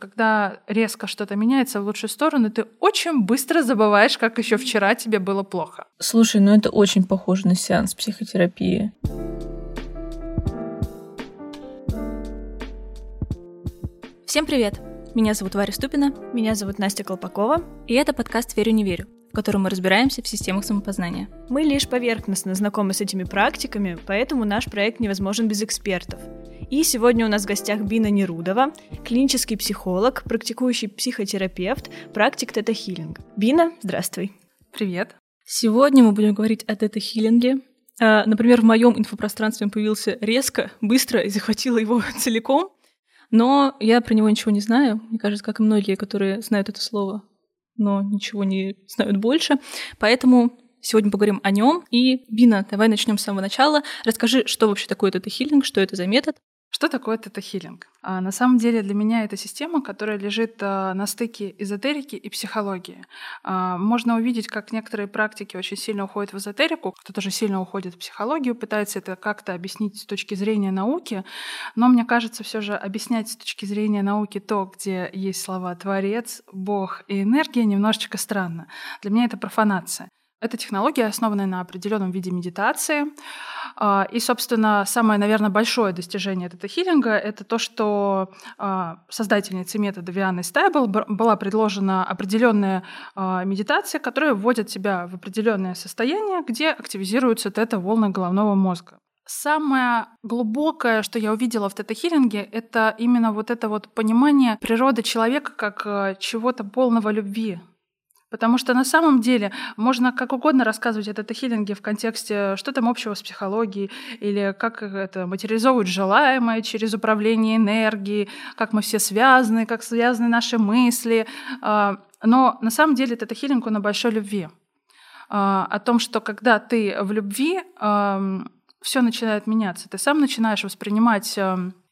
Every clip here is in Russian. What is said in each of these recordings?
Когда резко что-то меняется в лучшую сторону, ты очень быстро забываешь, как еще вчера тебе было плохо. Слушай, ну это очень похоже на сеанс психотерапии. Всем привет! Меня зовут Варя Ступина. Меня зовут Настя Колпакова. И это подкаст «Верю, не верю», в котором мы разбираемся в системах самопознания. Мы лишь поверхностно знакомы с этими практиками, поэтому наш проект невозможен без экспертов. И сегодня у нас в гостях Бина Нерудова, клинический психолог, практикующий психотерапевт, практик тета-хиллинга. Бина, здравствуй. Привет. Сегодня мы будем говорить о тета-хиллинге. А, например, в моем инфопространстве он появился резко, быстро и захватила его целиком. Но я про него ничего не знаю. Мне кажется, как и многие, которые знают это слово, но ничего не знают больше. Поэтому Сегодня поговорим о нем. И, Бина, давай начнем с самого начала. Расскажи, что вообще такое тета-хиллинг, что это за метод, что такое тета-хилинг? А, на самом деле для меня это система, которая лежит а, на стыке эзотерики и психологии. А, можно увидеть, как некоторые практики очень сильно уходят в эзотерику, кто-то же сильно уходит в психологию, пытается это как-то объяснить с точки зрения науки, но мне кажется, все же объяснять с точки зрения науки то, где есть слова «творец», «бог» и «энергия» немножечко странно. Для меня это профанация. Эта технология основана на определенном виде медитации. А, и, собственно, самое, наверное, большое достижение этого хилинга — это то, что а, создательницей метода Вианной Стайбл была предложена определенная а, медитация, которая вводит тебя в определенное состояние, где активизируются тета-волны головного мозга. Самое глубокое, что я увидела в тета-хиллинге, это именно вот это вот понимание природы человека как чего-то полного любви, Потому что на самом деле можно как угодно рассказывать это хиллинге в контексте, что там общего с психологией, или как это материализовывать желаемое через управление энергией, как мы все связаны, как связаны наши мысли. А, но на самом деле это хиллинг на большой любви. А, о том, что когда ты в любви, все начинает меняться. Ты сам начинаешь воспринимать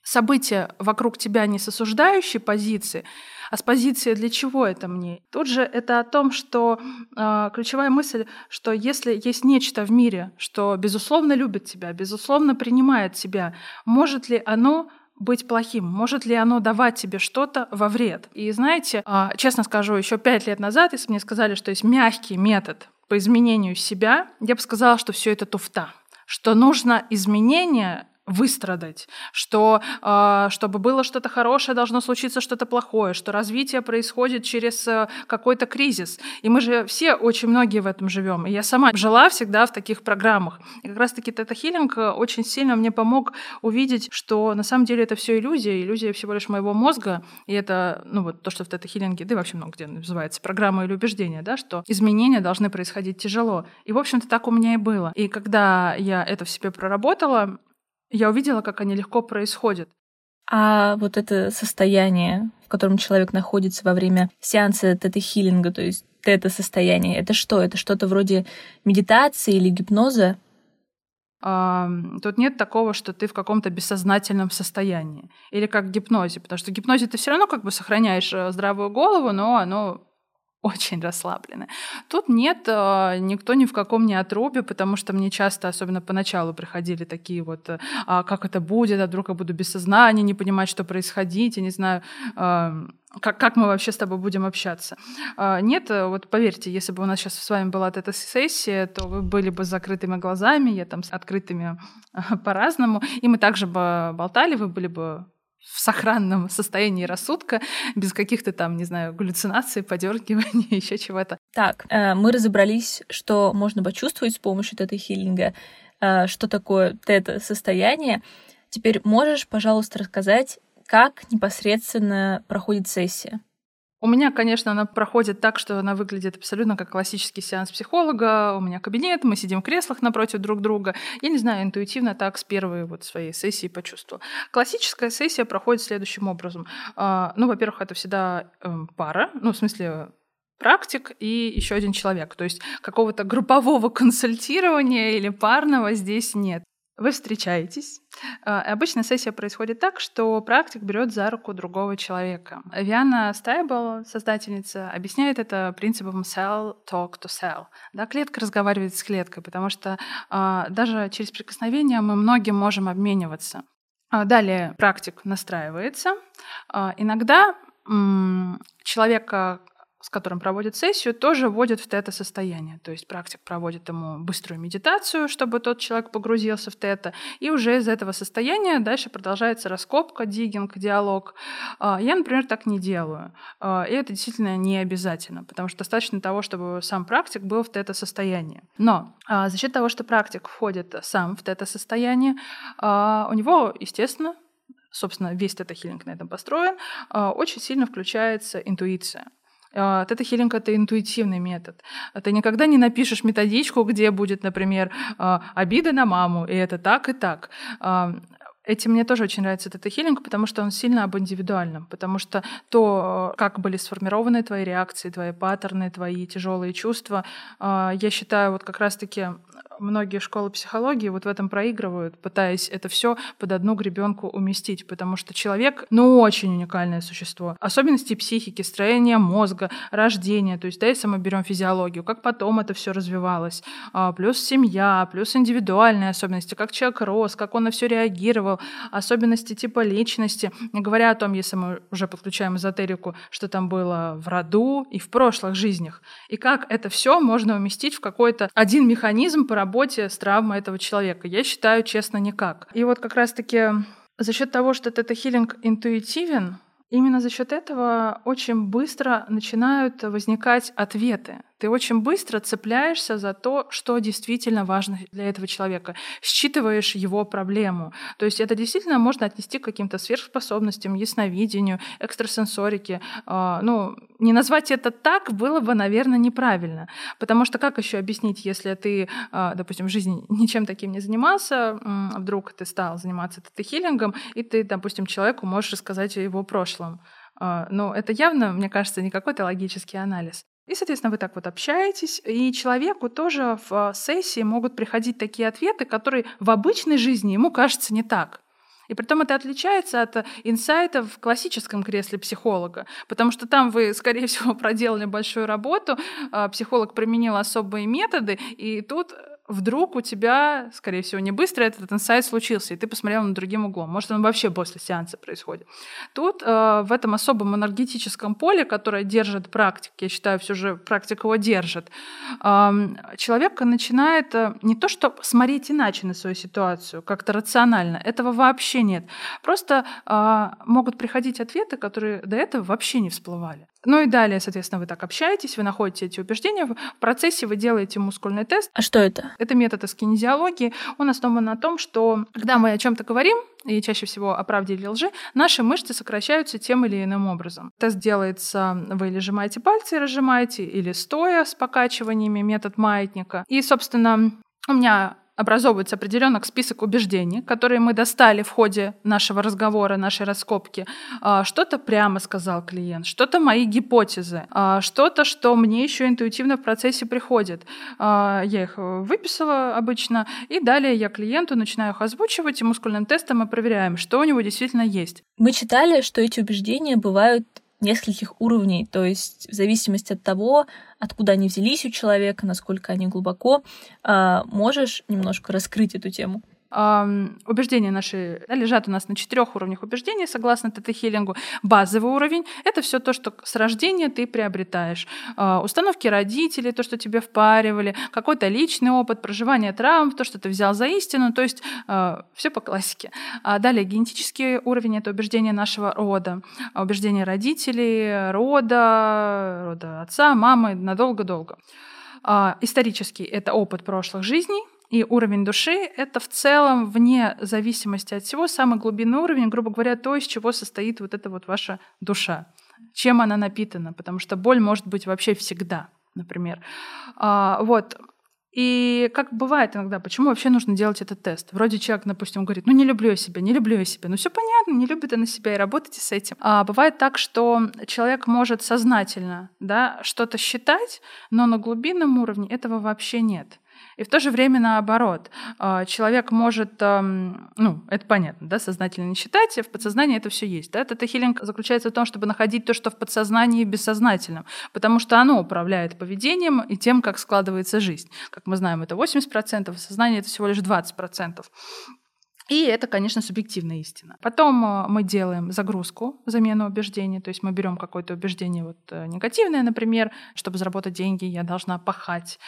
события вокруг тебя не с осуждающей позиции, а с позиции «для чего это мне?». Тут же это о том, что э, ключевая мысль, что если есть нечто в мире, что безусловно любит тебя, безусловно принимает тебя, может ли оно быть плохим? Может ли оно давать тебе что-то во вред? И знаете, а, честно скажу, еще пять лет назад, если мне сказали, что есть мягкий метод по изменению себя, я бы сказала, что все это туфта что нужно изменение выстрадать, что э, чтобы было что-то хорошее, должно случиться что-то плохое, что развитие происходит через э, какой-то кризис. И мы же все, очень многие в этом живем. И я сама жила всегда в таких программах. И как раз-таки тета-хиллинг э, очень сильно мне помог увидеть, что на самом деле это все иллюзия, иллюзия всего лишь моего мозга. И это, ну вот то, что в тета-хиллинге, да и вообще много где называется, программа или убеждение, да, что изменения должны происходить тяжело. И, в общем-то, так у меня и было. И когда я это в себе проработала, я увидела, как они легко происходят. А вот это состояние, в котором человек находится во время сеанса тета-хиллинга, то есть тета-состояние, это что? Это что-то вроде медитации или гипноза? А, тут нет такого, что ты в каком-то бессознательном состоянии. Или как в гипнозе. Потому что в гипнозе ты все равно как бы сохраняешь э, здравую голову, но оно очень расслаблены. Тут нет, э, никто ни в каком не отрубе, потому что мне часто, особенно поначалу, приходили такие вот, э, а как это будет, а вдруг я буду без сознания, не понимать, что происходить, я не знаю, эм, как, как мы вообще с тобой будем общаться. А, нет, э, вот поверьте, если бы у нас сейчас с вами была эта сессия, то вы были бы с закрытыми глазами, я там с открытыми по-разному, и мы также бы болтали, вы были бы в сохранном состоянии рассудка, без каких-то там, не знаю, галлюцинаций, подергиваний, еще чего-то. Так, э, мы разобрались, что можно почувствовать с помощью тета-хиллинга, э, что такое тета-состояние. Теперь можешь, пожалуйста, рассказать, как непосредственно проходит сессия? У меня, конечно, она проходит так, что она выглядит абсолютно как классический сеанс психолога. У меня кабинет, мы сидим в креслах напротив друг друга. Я не знаю, интуитивно так с первой вот своей сессии почувствовала. Классическая сессия проходит следующим образом. А, ну, во-первых, это всегда эм, пара, ну, в смысле, практик и еще один человек. То есть какого-то группового консультирования или парного здесь нет. Вы встречаетесь. А, обычно сессия происходит так, что практик берет за руку другого человека. Виана Стайбл, создательница, объясняет это принципом cell talk to cell. Да, клетка разговаривает с клеткой, потому что а, даже через прикосновение мы многим можем обмениваться. А, далее практик настраивается. Иногда человека, с которым проводит сессию, тоже вводит в тета-состояние. То есть практик проводит ему быструю медитацию, чтобы тот человек погрузился в тета, и уже из этого состояния дальше продолжается раскопка, диггинг, диалог. А, я, например, так не делаю. А, и это действительно не обязательно, потому что достаточно того, чтобы сам практик был в тета-состоянии. Но а, за счет того, что практик входит сам в тета-состояние, у него, естественно, собственно, весь тета-хилинг на этом построен, очень сильно включается интуиция. Тета-хилинг — это интуитивный метод. Ты никогда не напишешь методичку, где будет, например, а, обида на маму, и это так и так. Этим мне тоже очень нравится этот хилинг, потому что он сильно об индивидуальном, потому что то, как были сформированы твои реакции, твои паттерны, твои тяжелые чувства, а, я считаю, вот как раз-таки многие школы психологии вот в этом проигрывают, пытаясь это все под одну гребенку уместить, потому что человек, ну, очень уникальное существо. Особенности психики, строения мозга, рождения, то есть, да, если мы берем физиологию, как потом это все развивалось, а, плюс семья, плюс индивидуальные особенности, как человек рос, как он на все реагировал, особенности типа личности, не говоря о том, если мы уже подключаем эзотерику, что там было в роду и в прошлых жизнях, и как это все можно уместить в какой-то один механизм по работе с травмой этого человека? Я считаю, честно, никак. И вот как раз-таки за счет того, что тета-хилинг интуитивен, именно за счет этого очень быстро начинают возникать ответы ты очень быстро цепляешься за то, что действительно важно для этого человека, считываешь его проблему. То есть это действительно можно отнести к каким-то сверхспособностям, ясновидению, экстрасенсорике. А, ну, не назвать это так было бы, наверное, неправильно. Потому что как еще объяснить, если ты, а, допустим, в жизни ничем таким не занимался, вдруг ты стал заниматься тета-хиллингом, и ты, допустим, человеку можешь рассказать о его прошлом. А, но это явно, мне кажется, не какой-то логический анализ. И, соответственно, вы так вот общаетесь, и человеку тоже в сессии могут приходить такие ответы, которые в обычной жизни ему кажется не так. И при этом это отличается от инсайтов в классическом кресле психолога, потому что там вы, скорее всего, проделали большую работу, а, психолог применил особые методы, и тут вдруг у тебя, скорее всего, не быстро этот инсайт случился, и ты посмотрел на другим углом. Может, он вообще после сеанса происходит. Тут э, в этом особом энергетическом поле, которое держит практик, я считаю, все же практика его держит, э, человек начинает э, не то, что смотреть иначе на свою ситуацию, как-то рационально, этого вообще нет. Просто э, могут приходить ответы, которые до этого вообще не всплывали. Ну и далее, соответственно, вы так общаетесь, вы находите эти убеждения, в процессе вы делаете мускульный тест. А что это? Это метод из кинезиологии. Он основан на том, что когда мы о чем-то говорим, и чаще всего о правде или лжи, наши мышцы сокращаются тем или иным образом. Тест делается, вы или сжимаете пальцы и разжимаете, или стоя с покачиваниями, метод маятника. И, собственно, у меня образовывается определенный список убеждений, которые мы достали в ходе нашего разговора, нашей раскопки. А, что-то прямо сказал клиент, что-то мои гипотезы, а, что-то, что мне еще интуитивно в процессе приходит. А, я их выписала обычно, и далее я клиенту начинаю их озвучивать, и мускульным тестом мы проверяем, что у него действительно есть. Мы читали, что эти убеждения бывают нескольких уровней, то есть в зависимости от того, откуда они взялись у человека, насколько они глубоко, а, можешь немножко раскрыть эту тему? Убеждения наши лежат у нас на четырех уровнях убеждений, согласно тета-хиллингу. Базовый уровень — это все то, что с рождения ты приобретаешь. А, установки родителей, то, что тебе впаривали, какой-то личный опыт, проживание травм, то, что ты взял за истину, то есть а, все по классике. А далее генетический уровень — это убеждения нашего рода, убеждения родителей, рода, рода отца, мамы, надолго-долго. Исторический — это опыт прошлых жизней — и уровень души — это в целом, вне зависимости от всего, самый глубинный уровень, грубо говоря, то, из чего состоит вот эта вот ваша душа. Чем она напитана, потому что боль может быть вообще всегда, например. А, вот. И как бывает иногда, почему вообще нужно делать этот тест? Вроде человек, допустим, говорит, ну не люблю я себя, не люблю я себя. Ну все понятно, не любит она себя, и работайте с этим. А бывает так, что человек может сознательно да, что-то считать, но на глубинном уровне этого вообще нет. И в то же время наоборот. А, человек может, ну, это понятно, да, сознательно не считать, а в подсознании это все есть. Да? Тета-хиллинг заключается в том, чтобы находить то, что в подсознании бессознательном, потому что оно управляет поведением и тем, как складывается жизнь. Как мы знаем, это 80%, в сознании это всего лишь 20%. И это, конечно, субъективная истина. Потом э, мы делаем загрузку, замену убеждений, то есть мы берем какое-то убеждение вот э, негативное, например, чтобы заработать деньги, я должна пахать,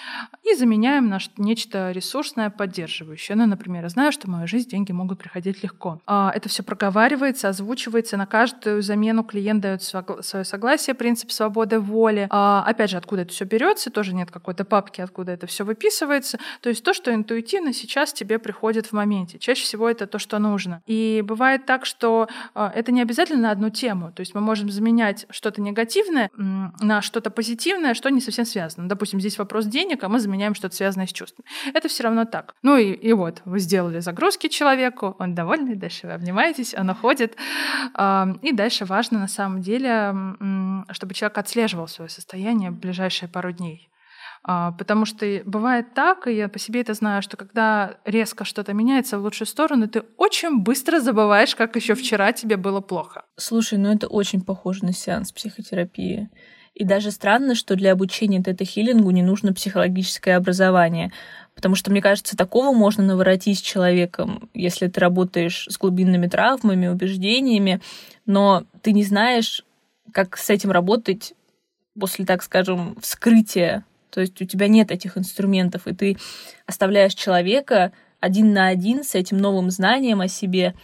и заменяем на нечто ресурсное, поддерживающее. Ну, например, я знаю, что в мою жизнь деньги могут приходить легко. А, это все проговаривается, озвучивается, на каждую замену клиент дает свое согласие, принцип свободы воли. А, опять же, откуда это все берется, тоже нет какой-то папки, откуда это все выписывается. То есть то, что интуитивно сейчас тебе приходит в моменте. Чаще всего это то, что нужно. И бывает так, что а, это не обязательно на одну тему. То есть мы можем заменять что-то негативное на что-то позитивное, что не совсем связано. Допустим, здесь вопрос денег, а мы заменяем что-то связанное с чувствами. Это все равно так. Ну и, и вот, вы сделали загрузки человеку, он довольный, дальше вы обнимаетесь, он уходит. А, и дальше важно на самом деле, чтобы человек отслеживал свое состояние в ближайшие пару дней. А, потому что бывает так, и я по себе это знаю, что когда резко что-то меняется в лучшую сторону, ты очень быстро забываешь, как еще вчера тебе было плохо. Слушай, ну это очень похоже на сеанс психотерапии. И даже странно, что для обучения тета-хиллингу не нужно психологическое образование. Потому что, мне кажется, такого можно наворотить с человеком, если ты работаешь с глубинными травмами, убеждениями, но ты не знаешь, как с этим работать после, так скажем, вскрытия то есть у тебя нет этих инструментов, и ты оставляешь человека один на один с этим новым знанием о себе.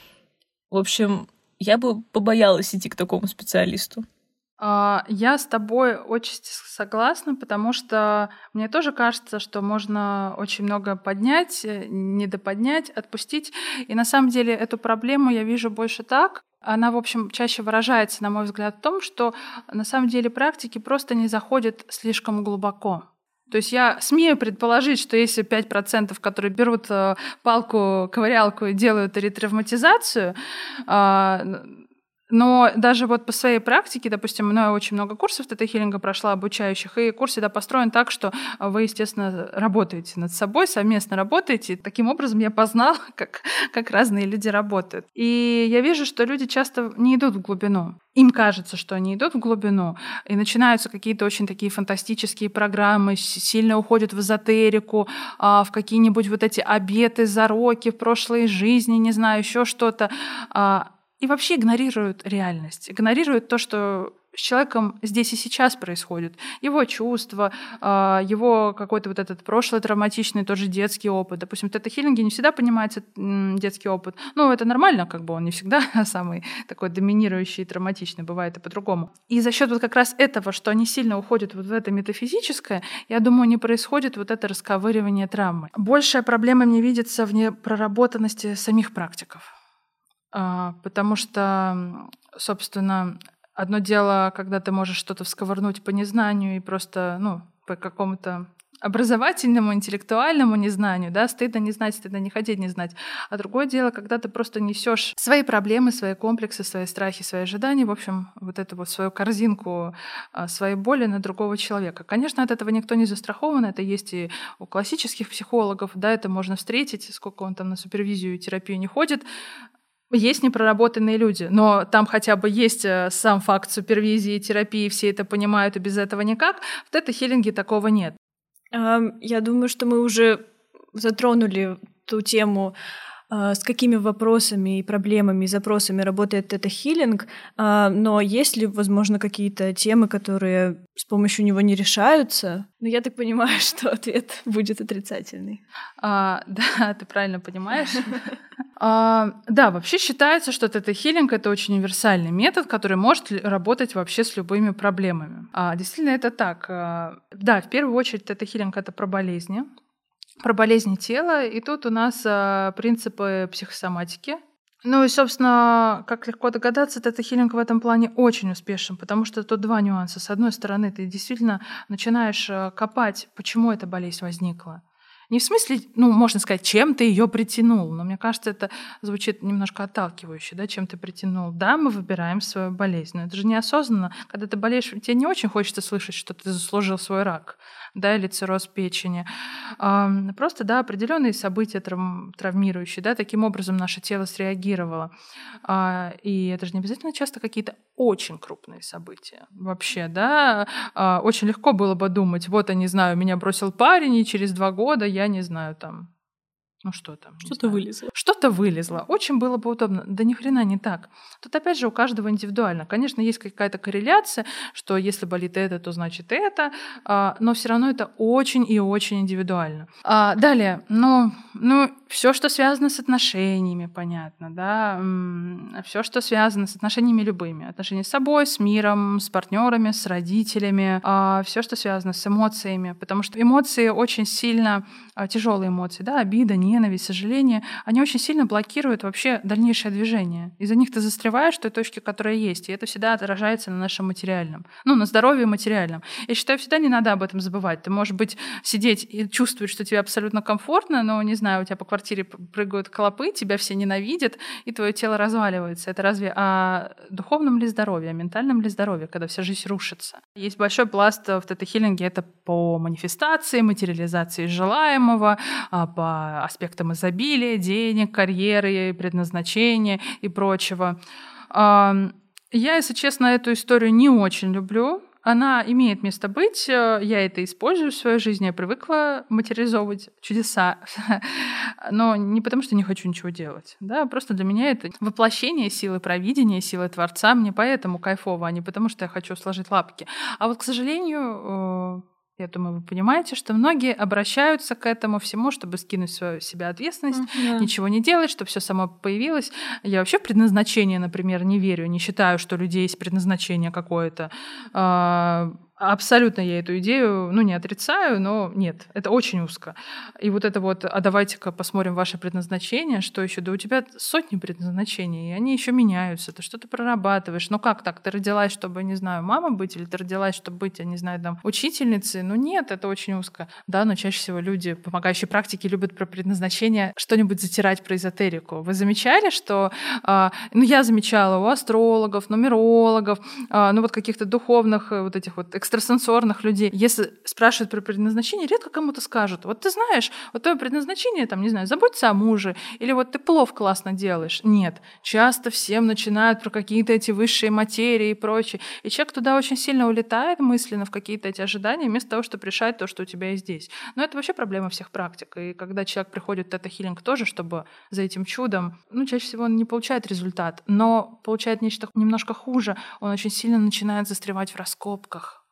В общем, я бы побоялась идти к такому специалисту. А, я с тобой очень согласна, потому что мне тоже кажется, что можно очень много поднять, э, недоподнять, отпустить. И на самом деле эту проблему я вижу больше так. Она, в общем, чаще выражается, на мой взгляд, в том, что на самом деле практики просто не заходят слишком глубоко. То есть я смею предположить, что если 5%, которые берут э, палку, ковырялку и делают ретравматизацию, э, но даже вот по своей практике, допустим, мною очень много курсов тета-хиллинга прошла обучающих, и курс всегда построен так, что вы, естественно, работаете над собой, совместно работаете. Таким образом я познала, как, как разные люди работают. И я вижу, что люди часто не идут в глубину. Им кажется, что они идут в глубину, и начинаются какие-то очень такие фантастические программы, сильно уходят в эзотерику, а, в какие-нибудь вот эти обеты, зароки в прошлой жизни, не знаю, еще что-то а, и вообще игнорируют реальность, игнорируют то, что с человеком здесь и сейчас происходит. Его чувства, а, его какой-то вот этот прошлый травматичный тоже детский опыт. Допустим, в хиллинге не всегда понимается детский опыт. Ну, это нормально, как бы он не всегда самый такой доминирующий и травматичный, бывает и по-другому. И за счет вот как раз этого, что они сильно уходят вот в это метафизическое, я думаю, не происходит вот это расковыривание травмы. Большая проблема мне видится в непроработанности самих практиков. А, потому что, собственно, одно дело, когда ты можешь что-то всковырнуть по незнанию и просто, ну, по какому-то образовательному, интеллектуальному незнанию, да, стыдно не знать, стыдно не хотеть не знать. А другое дело, когда ты просто несешь свои проблемы, свои комплексы, свои страхи, свои ожидания, в общем, вот эту вот свою корзинку а, своей боли на другого человека. Конечно, от этого никто не застрахован, это есть и у классических психологов, да, это можно встретить, сколько он там на супервизию и терапию не ходит, есть непроработанные люди, но там хотя бы есть э, сам факт супервизии, терапии, все это понимают, и без этого никак. В тета-хиллинге такого нет. Я думаю, что мы уже затронули ту тему с какими вопросами и проблемами и запросами работает это хилинг, а, но есть ли, возможно, какие-то темы, которые с помощью него не решаются? Но я так понимаю, что ответ будет отрицательный. А, да, ты правильно понимаешь. А, да, вообще считается, что тета-хиллинг — это очень универсальный метод, который может работать вообще с любыми проблемами. А, действительно, это так. А, да, в первую очередь тета-хиллинг — это про болезни, про болезни тела. И тут у нас а, принципы психосоматики. Ну и, собственно, как легко догадаться, тета-хиллинг в этом плане очень успешен, потому что тут два нюанса. С одной стороны, ты действительно начинаешь а, копать, почему эта болезнь возникла. Не в смысле, ну, можно сказать, чем ты ее притянул, но мне кажется, это звучит немножко отталкивающе, да, чем ты притянул. Да, мы выбираем свою болезнь, но это же неосознанно. Когда ты болеешь, тебе не очень хочется слышать, что ты заслужил свой рак да, или цирроз печени. Просто, да, определенные события травмирующие, да, таким образом наше тело среагировало. А, и это же не обязательно часто какие-то очень крупные события. Вообще, да, а, очень легко было бы думать, вот, я не знаю, меня бросил парень, и через два года я не знаю, там, ну что там? Что-то вылезло. Что-то вылезло. Очень было бы удобно. Да ни хрена не так. Тут опять же у каждого индивидуально. Конечно, есть какая-то корреляция, что если болит это, то значит это, а, но все равно это очень и очень индивидуально. А, далее, ну, ну все, что связано с отношениями, понятно, да, все, что связано с отношениями любыми, отношения с собой, с миром, с партнерами, с родителями, а, все, что связано с эмоциями, потому что эмоции очень сильно тяжелые эмоции, да, обида, не ненависть, сожаление, они очень сильно блокируют вообще дальнейшее движение. Из-за них ты застреваешь в той точке, которая есть, и это всегда отражается на нашем материальном, ну, на здоровье материальном. Я считаю, всегда не надо об этом забывать. Ты можешь быть, сидеть и чувствовать, что тебе абсолютно комфортно, но, не знаю, у тебя по квартире прыгают клопы, тебя все ненавидят, и твое тело разваливается. Это разве о духовном ли здоровье, о ментальном ли здоровье, когда вся жизнь рушится? Есть большой пласт в тета-хиллинге, это по манифестации, материализации желаемого, а, по аспектам изобилия, денег, карьеры, предназначения и прочего. Я, если честно, эту историю не очень люблю. Она имеет место быть, э, я это использую в своей жизни, я привыкла материализовывать чудеса, но не потому, что не хочу ничего делать, да, просто для меня это воплощение силы провидения, силы Творца, мне поэтому кайфово, а не потому, что я хочу сложить лапки. А вот, к сожалению, э, я думаю, вы понимаете, что многие обращаются к этому всему, чтобы скинуть свою себя ответственность, mm-hmm. ничего не делать, чтобы все само появилось. Я вообще в предназначение, например, не верю, не считаю, что у людей есть предназначение какое-то. Абсолютно я эту идею, ну, не отрицаю, но нет, это очень узко. И вот это вот, а давайте-ка посмотрим ваше предназначение, что еще? Да у тебя сотни предназначений, и они еще меняются, ты что-то прорабатываешь. Ну как так? Ты родилась, чтобы, не знаю, мама быть, или ты родилась, чтобы быть, я не знаю, там, учительницей? Ну нет, это очень узко. Да, но чаще всего люди, помогающие практики, любят про предназначение что-нибудь затирать про эзотерику. Вы замечали, что, э, ну я замечала у астрологов, нумерологов, э, ну вот каких-то духовных э, вот этих вот экстрасенсорных людей, если спрашивают про предназначение, редко кому-то скажут, вот ты знаешь, вот твое предназначение, там, не знаю, заботься о муже, или вот ты плов классно делаешь. Нет, часто всем начинают про какие-то эти высшие материи и прочее. И человек туда очень сильно улетает мысленно в какие-то эти ожидания, вместо того, чтобы решать то, что у тебя есть здесь. Но это вообще проблема всех практик. И когда человек приходит в хилинг тоже, чтобы за этим чудом, ну, чаще всего он не получает результат, но получает нечто немножко хуже. Он очень сильно начинает застревать в раскопках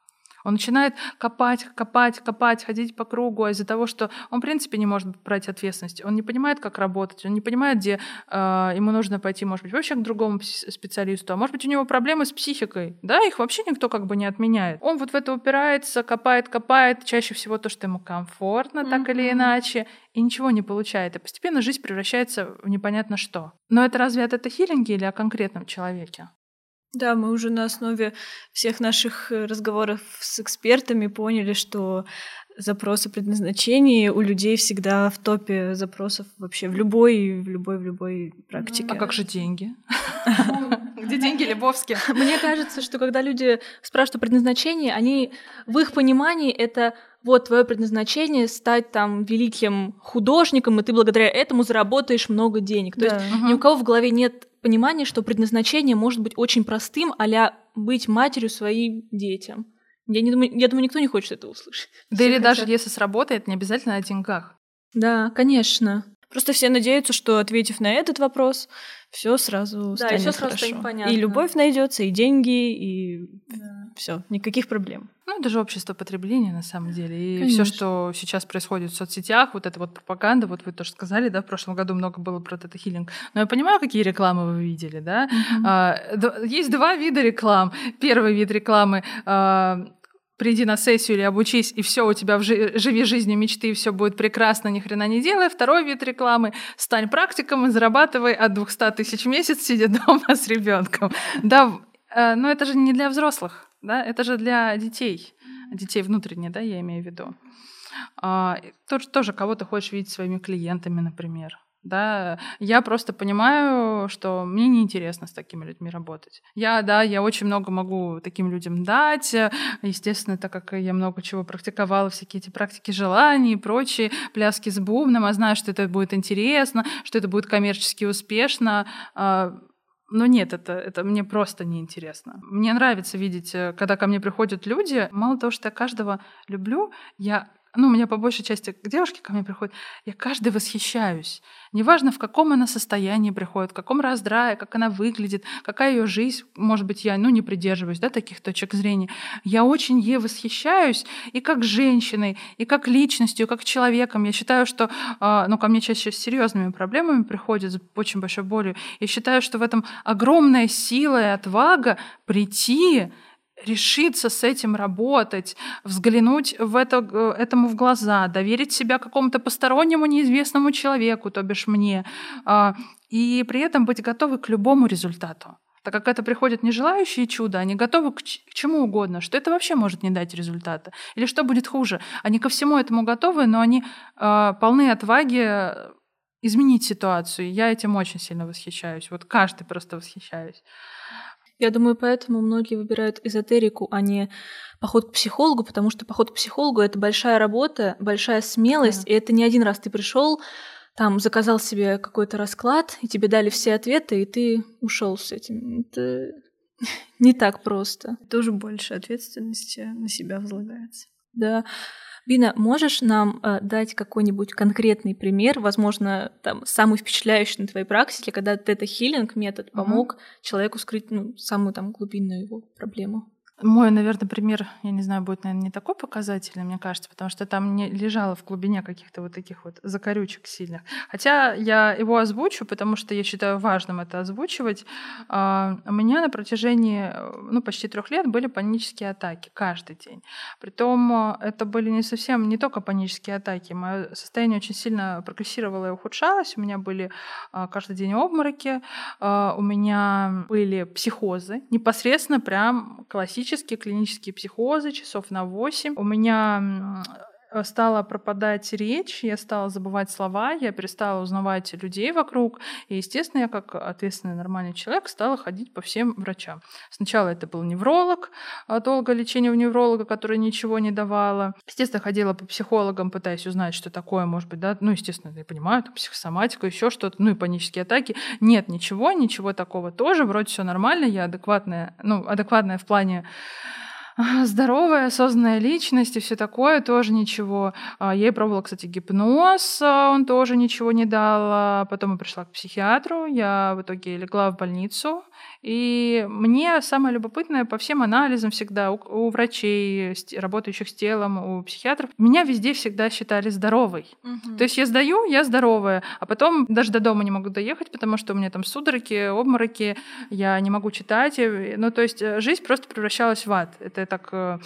он начинает копать, копать, копать, ходить по кругу из-за того, что он, в принципе, не может брать ответственность. Он не понимает, как работать, он не понимает, где э, ему нужно пойти, может быть, вообще к другому специалисту. А может быть, у него проблемы с психикой. Да, их вообще никто как бы не отменяет. Он вот в это упирается, копает, копает, чаще всего то, что ему комфортно, mm-hmm. так или иначе, и ничего не получает. И постепенно жизнь превращается в непонятно что. Но это разве от это хилинги или о конкретном человеке? Да, мы уже на основе всех наших э, разговоров с экспертами поняли, что запросы предназначения у людей всегда в топе запросов вообще в любой, в любой, в любой практике. А как же деньги? Где деньги Лебовски? Мне кажется, что когда люди спрашивают о предназначении, они в их понимании это вот твое предназначение стать там великим художником, и ты благодаря этому заработаешь много денег. То да. есть угу. ни у кого в голове нет понимания, что предназначение может быть очень простым, а быть матерью своим детям. Я, не думаю, я думаю, никто не хочет это услышать. Да все или хотят. даже если сработает, не обязательно о деньгах. Да, конечно. Просто все надеются, что ответив на этот вопрос, все сразу да, станет и все сразу станет понятно. И любовь найдется, и деньги, и да. все, никаких проблем. Ну, это же общество потребления на самом деле. И все, что сейчас происходит в соцсетях, вот эта вот пропаганда, вот вы тоже сказали, да, в прошлом году много было про это хилинг. Но я понимаю, какие рекламы вы видели, да. Mm-hmm. А, есть два вида реклам. Первый вид рекламы а, приди на сессию или обучись, и все у тебя в жи- живи жизнью мечты, и все будет прекрасно, ни хрена не делай. Второй вид рекламы – стань практиком и зарабатывай от 200 тысяч в месяц, сидя дома с ребенком. Да, э, но это же не для взрослых, да, это же для детей, детей внутренне, да, я имею в виду. А, тоже, тоже кого ты хочешь видеть своими клиентами, например. Да, я просто понимаю, что мне неинтересно с такими людьми работать. Я, да, я очень много могу таким людям дать. Естественно, так как я много чего практиковала, всякие эти практики желаний и прочие, пляски с бубном, я знаю, что это будет интересно, что это будет коммерчески успешно. Но нет, это, это мне просто неинтересно. Мне нравится видеть, э, когда ко мне приходят люди, мало того, что я каждого люблю, я ну, у меня по большей части девушки ко мне приходят, я каждый восхищаюсь. Неважно, в каком она состоянии приходит, в каком раздрае, как она выглядит, какая ее жизнь, может быть, я, ну, не придерживаюсь, да, таких точек зрения. Я очень ей восхищаюсь и как женщиной, и как личностью, и как человеком. Я считаю, что, э, ну, ко мне чаще с серьезными проблемами приходят, с очень большой болью. Я считаю, что в этом огромная сила и отвага прийти решиться с этим работать, взглянуть в это, э, этому в глаза, доверить себя какому-то постороннему неизвестному человеку, то бишь мне, а, и при этом быть готовы к любому результату. Так как это приходит не желающие чуда, они готовы к, чему угодно, что это вообще может не дать результата. Или что будет хуже. Они ко всему этому готовы, но они э, полны отваги изменить ситуацию. Я этим очень сильно восхищаюсь. Вот каждый просто восхищаюсь. Я думаю, поэтому многие выбирают эзотерику, а не поход к психологу, потому что поход к психологу это большая работа, большая смелость, да. и это не один раз ты пришел, там заказал себе какой-то расклад, и тебе дали все ответы, и ты ушел с этим. Это не так просто. Тоже больше ответственности на себя возлагается. Да. Бина, можешь нам э, дать какой-нибудь конкретный пример, возможно, там самый впечатляющий на твоей практике, когда тета-хиллинг метод помог uh-huh. человеку скрыть ну, самую там глубинную его проблему? Мой, наверное, пример, я не знаю, будет, наверное, не такой показательный, мне кажется, потому что там не лежало в глубине каких-то вот таких вот закорючек сильных. Хотя я его озвучу, потому что я считаю важным это озвучивать. А, у меня на протяжении ну, почти трех лет были панические атаки каждый день. Притом а, это были не совсем, не только панические атаки. Мое состояние очень сильно прогрессировало и ухудшалось. У меня были а, каждый день обмороки, у меня были психозы, непосредственно прям классические клинические, клинические психозы часов на 8. У меня стала пропадать речь, я стала забывать слова, я перестала узнавать людей вокруг. И, естественно, я как ответственный нормальный человек стала ходить по всем врачам. Сначала это был невролог, а долгое лечение у невролога, которое ничего не давало. Естественно, ходила по психологам, пытаясь узнать, что такое, может быть, да, ну, естественно, я понимаю, там, психосоматика, еще что-то, ну, и панические атаки. Нет, ничего, ничего такого тоже, вроде все нормально, я адекватная, ну, адекватная в плане здоровая, осознанная личность и все такое, тоже ничего. А, я и пробовала, кстати, гипноз, а, он тоже ничего не дал. А потом я пришла к психиатру, я в итоге легла в больницу, и мне самое любопытное по всем анализам всегда у, у врачей, работающих с телом, у психиатров, меня везде всегда считали здоровой. Угу. То есть я сдаю, я здоровая, а потом даже до дома не могу доехать, потому что у меня там судороги, обмороки, я не могу читать. Ну, то есть э, жизнь просто превращалась в ад. Это так э,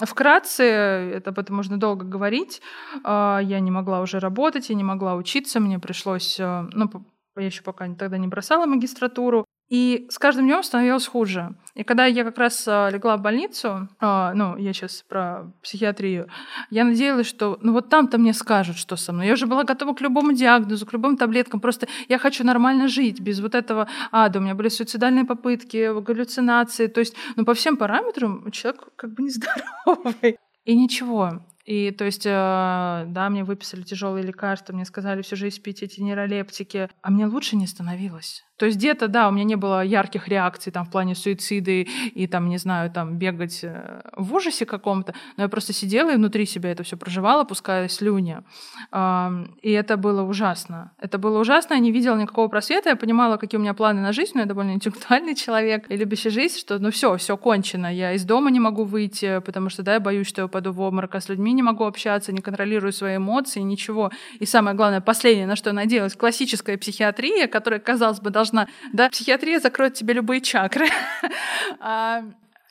вкратце, это об этом можно долго говорить. А, я не могла уже работать, я не могла учиться, мне пришлось, э, ну, я еще пока тогда не бросала магистратуру. И с каждым днем становилось хуже. И когда я как раз а, легла в больницу, а, ну, я сейчас про психиатрию, я надеялась, что ну вот там-то мне скажут, что со мной. Я уже была готова к любому диагнозу, к любым таблеткам. Просто я хочу нормально жить, без вот этого ада. У меня были суицидальные попытки, галлюцинации. То есть, ну, по всем параметрам человек как бы нездоровый. И ничего. И то есть, э, да, мне выписали тяжелые лекарства, мне сказали всю жизнь пить эти нейролептики, а мне лучше не становилось. То есть где-то, да, у меня не было ярких реакций там в плане суициды и там, не знаю, там бегать э, в ужасе каком-то, но я просто сидела и внутри себя это все проживала, пуская слюни. И это было ужасно. Это было ужасно, я не видела никакого просвета, я понимала, какие у меня планы на жизнь, но я довольно интеллектуальный человек и любящий жизнь, что ну все, все кончено, я из дома не могу выйти, потому что, да, я боюсь, что я упаду в обморок, а с людьми не могу общаться, не контролирую свои эмоции, ничего. И самое главное, последнее, на что я надеялась, классическая психиатрия, которая, казалось бы, должна, да, психиатрия закроет тебе любые чакры. а,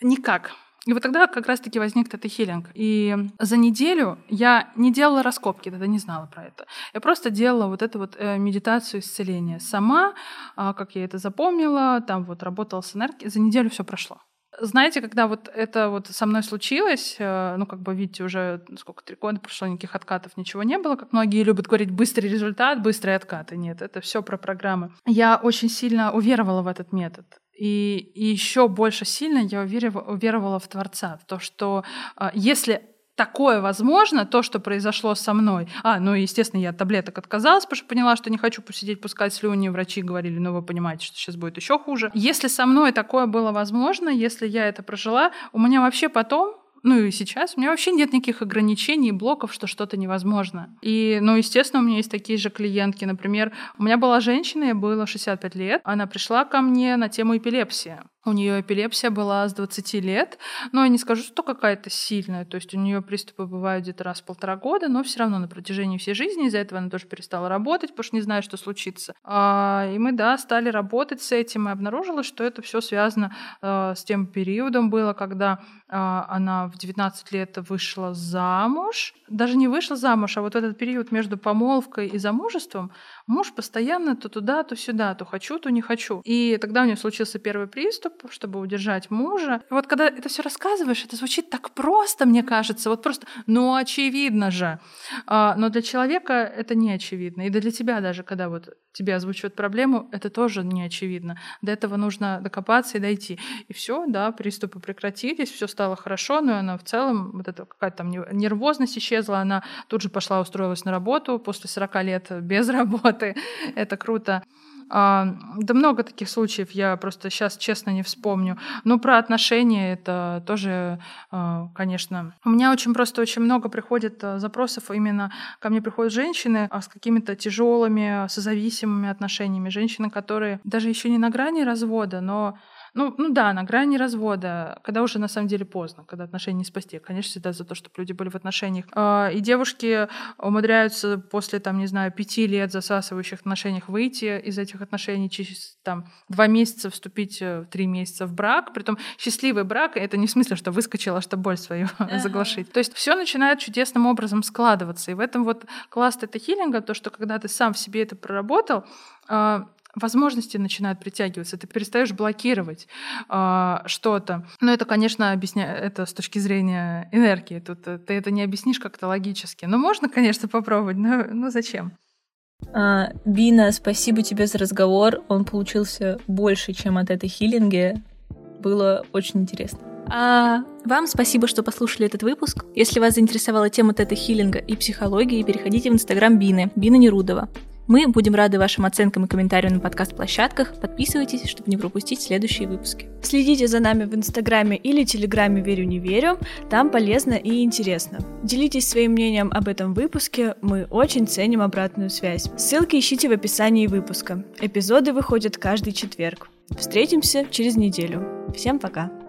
никак. И вот тогда как раз-таки возник тета-хиллинг. И за неделю я не делала раскопки, тогда не знала про это. Я просто делала вот эту вот э, медитацию исцеления сама, э, как я это запомнила, там вот работала с энергией. За неделю все прошло. Знаете, когда вот это вот со мной случилось, э, ну, как бы, видите, уже сколько, три года прошло, никаких откатов, ничего не было, как многие любят говорить, быстрый результат, быстрые откаты. Нет, это все про программы. Я очень сильно уверовала в этот метод. И, и еще больше сильно я уверовала, уверовала в Творца, в то, что э, если такое возможно, то, что произошло со мной. А, ну, естественно, я от таблеток отказалась, потому что поняла, что не хочу посидеть, пускать слюни. Врачи говорили, ну, вы понимаете, что сейчас будет еще хуже. Если со мной такое было возможно, если я это прожила, у меня вообще потом ну и сейчас, у меня вообще нет никаких ограничений и блоков, что что-то невозможно. И, ну, естественно, у меня есть такие же клиентки. Например, у меня была женщина, ей было 65 лет, она пришла ко мне на тему эпилепсии. У нее эпилепсия была с 20 лет, но я не скажу, что какая-то сильная. То есть у нее приступы бывают где-то раз в полтора года, но все равно на протяжении всей жизни из-за этого она тоже перестала работать, потому что не знает, что случится. А, и мы, да, стали работать с этим и обнаружилось, что это все связано а, с тем периодом было, когда она в 19 лет вышла замуж. Даже не вышла замуж, а вот этот период между помолвкой и замужеством муж постоянно то туда, то сюда, то хочу, то не хочу. И тогда у нее случился первый приступ, чтобы удержать мужа. И вот когда это все рассказываешь, это звучит так просто, мне кажется, вот просто, ну очевидно же. А, но для человека это не очевидно. И для тебя даже, когда вот тебе озвучивают проблему, это тоже не очевидно. До этого нужно докопаться и дойти. И все, да, приступы прекратились, все стало хорошо, но она в целом, вот эта какая-то там нервозность исчезла, она тут же пошла устроилась на работу после 40 лет без работы. Это круто. А, да много таких случаев, я просто сейчас честно не вспомню. Но про отношения это тоже, а, конечно. У меня очень просто очень много приходит а, запросов именно ко мне приходят женщины с какими-то тяжелыми, созависимыми отношениями. Женщины, которые даже еще не на грани развода, но ну, ну да, на грани развода, когда уже на самом деле поздно, когда отношения не спасти. Конечно, всегда за то, чтобы люди были в отношениях. А, и девушки умудряются после, там, не знаю, пяти лет засасывающих отношениях выйти из этих отношений через там два месяца вступить в э, три месяца в брак. Притом счастливый брак — это не в смысле, что выскочила, чтобы боль свою ага. заглушить. То есть все начинает чудесным образом складываться. И в этом вот класс это хилинга, то, что когда ты сам в себе это проработал, а, возможности начинают притягиваться, ты перестаешь блокировать э, что-то. Но это, конечно, объясня... это с точки зрения энергии. Тут э, ты это не объяснишь как-то логически. Но можно, конечно, попробовать, но, но зачем? А, Бина, спасибо тебе за разговор. Он получился больше, чем от этой хилинги. Было очень интересно. А вам спасибо, что послушали этот выпуск. Если вас заинтересовала тема тета-хиллинга и психологии, переходите в инстаграм Бины, Бина Нерудова. Мы будем рады вашим оценкам и комментариям на подкаст-площадках. Подписывайтесь, чтобы не пропустить следующие выпуски. Следите за нами в Инстаграме или Телеграме «Верю, не верю». Там полезно и интересно. Делитесь своим мнением об этом выпуске. Мы очень ценим обратную связь. Ссылки ищите в описании выпуска. Эпизоды выходят каждый четверг. Встретимся через неделю. Всем пока!